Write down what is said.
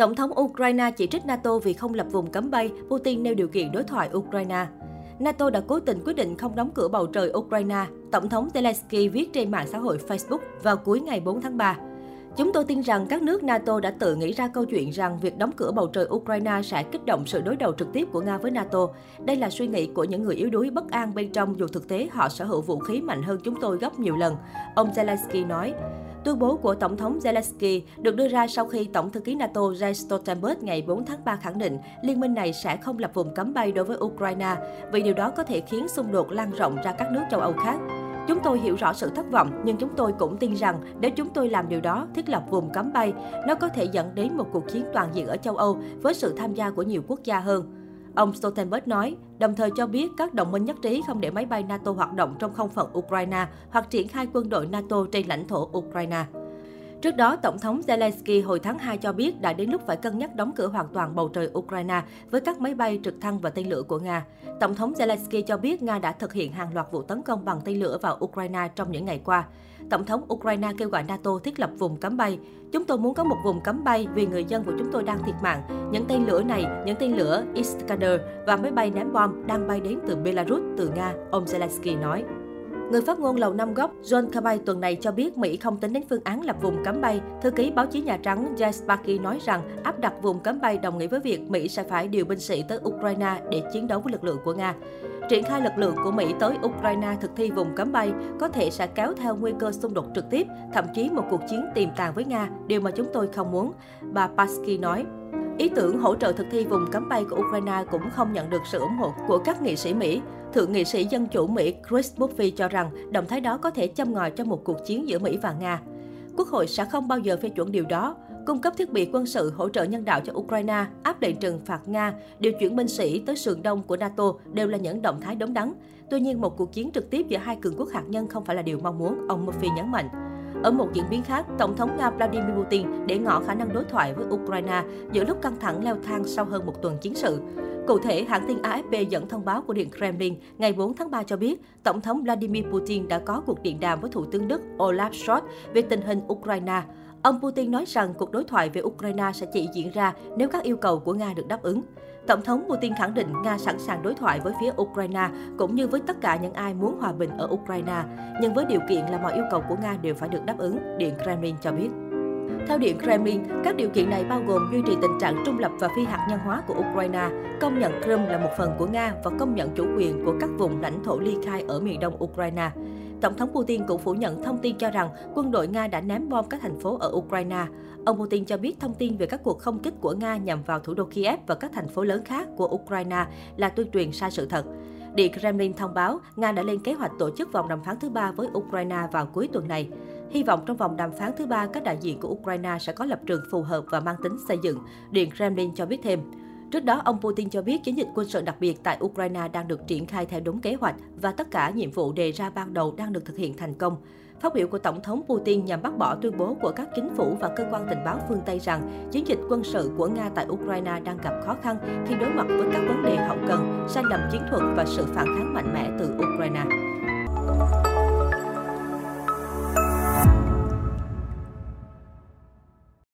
Tổng thống Ukraine chỉ trích NATO vì không lập vùng cấm bay, Putin nêu điều kiện đối thoại Ukraine. NATO đã cố tình quyết định không đóng cửa bầu trời Ukraine, Tổng thống Zelensky viết trên mạng xã hội Facebook vào cuối ngày 4 tháng 3. Chúng tôi tin rằng các nước NATO đã tự nghĩ ra câu chuyện rằng việc đóng cửa bầu trời Ukraine sẽ kích động sự đối đầu trực tiếp của Nga với NATO. Đây là suy nghĩ của những người yếu đuối bất an bên trong dù thực tế họ sở hữu vũ khí mạnh hơn chúng tôi gấp nhiều lần, ông Zelensky nói. Tuyên bố của Tổng thống Zelensky được đưa ra sau khi Tổng thư ký NATO Jens Stoltenberg ngày 4 tháng 3 khẳng định liên minh này sẽ không lập vùng cấm bay đối với Ukraine, vì điều đó có thể khiến xung đột lan rộng ra các nước châu Âu khác. Chúng tôi hiểu rõ sự thất vọng, nhưng chúng tôi cũng tin rằng nếu chúng tôi làm điều đó, thiết lập vùng cấm bay, nó có thể dẫn đến một cuộc chiến toàn diện ở châu Âu với sự tham gia của nhiều quốc gia hơn. Ông Stoltenberg nói, đồng thời cho biết các đồng minh nhất trí không để máy bay NATO hoạt động trong không phận Ukraine hoặc triển khai quân đội NATO trên lãnh thổ Ukraine. Trước đó, Tổng thống Zelensky hồi tháng 2 cho biết đã đến lúc phải cân nhắc đóng cửa hoàn toàn bầu trời Ukraine với các máy bay trực thăng và tên lửa của Nga. Tổng thống Zelensky cho biết Nga đã thực hiện hàng loạt vụ tấn công bằng tên lửa vào Ukraine trong những ngày qua. Tổng thống Ukraine kêu gọi NATO thiết lập vùng cấm bay. Chúng tôi muốn có một vùng cấm bay vì người dân của chúng tôi đang thiệt mạng. Những tên lửa này, những tên lửa Iskander và máy bay ném bom đang bay đến từ Belarus, từ Nga, ông Zelensky nói. Người phát ngôn Lầu Năm Góc John Kirby tuần này cho biết Mỹ không tính đến phương án lập vùng cấm bay. Thư ký báo chí Nhà Trắng Jay Sparky nói rằng áp đặt vùng cấm bay đồng nghĩa với việc Mỹ sẽ phải điều binh sĩ tới Ukraine để chiến đấu với lực lượng của Nga. Triển khai lực lượng của Mỹ tới Ukraine thực thi vùng cấm bay có thể sẽ kéo theo nguy cơ xung đột trực tiếp, thậm chí một cuộc chiến tiềm tàng với Nga, điều mà chúng tôi không muốn, bà Pasky nói. Ý tưởng hỗ trợ thực thi vùng cấm bay của Ukraine cũng không nhận được sự ủng hộ của các nghị sĩ Mỹ. Thượng nghị sĩ Dân chủ Mỹ Chris Murphy cho rằng động thái đó có thể châm ngòi cho một cuộc chiến giữa Mỹ và Nga. Quốc hội sẽ không bao giờ phê chuẩn điều đó. Cung cấp thiết bị quân sự hỗ trợ nhân đạo cho Ukraine, áp lệnh trừng phạt Nga, điều chuyển binh sĩ tới sườn đông của NATO đều là những động thái đúng đắn. Tuy nhiên, một cuộc chiến trực tiếp giữa hai cường quốc hạt nhân không phải là điều mong muốn, ông Murphy nhấn mạnh. Ở một diễn biến khác, Tổng thống Nga Vladimir Putin để ngỏ khả năng đối thoại với Ukraine giữa lúc căng thẳng leo thang sau hơn một tuần chiến sự. Cụ thể, hãng tin AFP dẫn thông báo của Điện Kremlin ngày 4 tháng 3 cho biết, Tổng thống Vladimir Putin đã có cuộc điện đàm với Thủ tướng Đức Olaf Scholz về tình hình Ukraine. Ông Putin nói rằng cuộc đối thoại về Ukraine sẽ chỉ diễn ra nếu các yêu cầu của Nga được đáp ứng. Tổng thống Putin khẳng định Nga sẵn sàng đối thoại với phía Ukraine cũng như với tất cả những ai muốn hòa bình ở Ukraine, nhưng với điều kiện là mọi yêu cầu của Nga đều phải được đáp ứng, Điện Kremlin cho biết. Theo Điện Kremlin, các điều kiện này bao gồm duy trì tình trạng trung lập và phi hạt nhân hóa của Ukraine, công nhận Crimea là một phần của Nga và công nhận chủ quyền của các vùng lãnh thổ ly khai ở miền đông Ukraine. Tổng thống Putin cũng phủ nhận thông tin cho rằng quân đội Nga đã ném bom các thành phố ở Ukraine. Ông Putin cho biết thông tin về các cuộc không kích của Nga nhằm vào thủ đô Kiev và các thành phố lớn khác của Ukraine là tuyên truyền sai sự thật. Điện Kremlin thông báo Nga đã lên kế hoạch tổ chức vòng đàm phán thứ ba với Ukraine vào cuối tuần này. Hy vọng trong vòng đàm phán thứ ba, các đại diện của Ukraine sẽ có lập trường phù hợp và mang tính xây dựng, Điện Kremlin cho biết thêm. Trước đó, ông Putin cho biết chiến dịch quân sự đặc biệt tại Ukraine đang được triển khai theo đúng kế hoạch và tất cả nhiệm vụ đề ra ban đầu đang được thực hiện thành công. Phát biểu của Tổng thống Putin nhằm bác bỏ tuyên bố của các chính phủ và cơ quan tình báo phương Tây rằng chiến dịch quân sự của Nga tại Ukraine đang gặp khó khăn khi đối mặt với các vấn đề hậu cần, sai lầm chiến thuật và sự phản kháng mạnh mẽ từ Ukraine.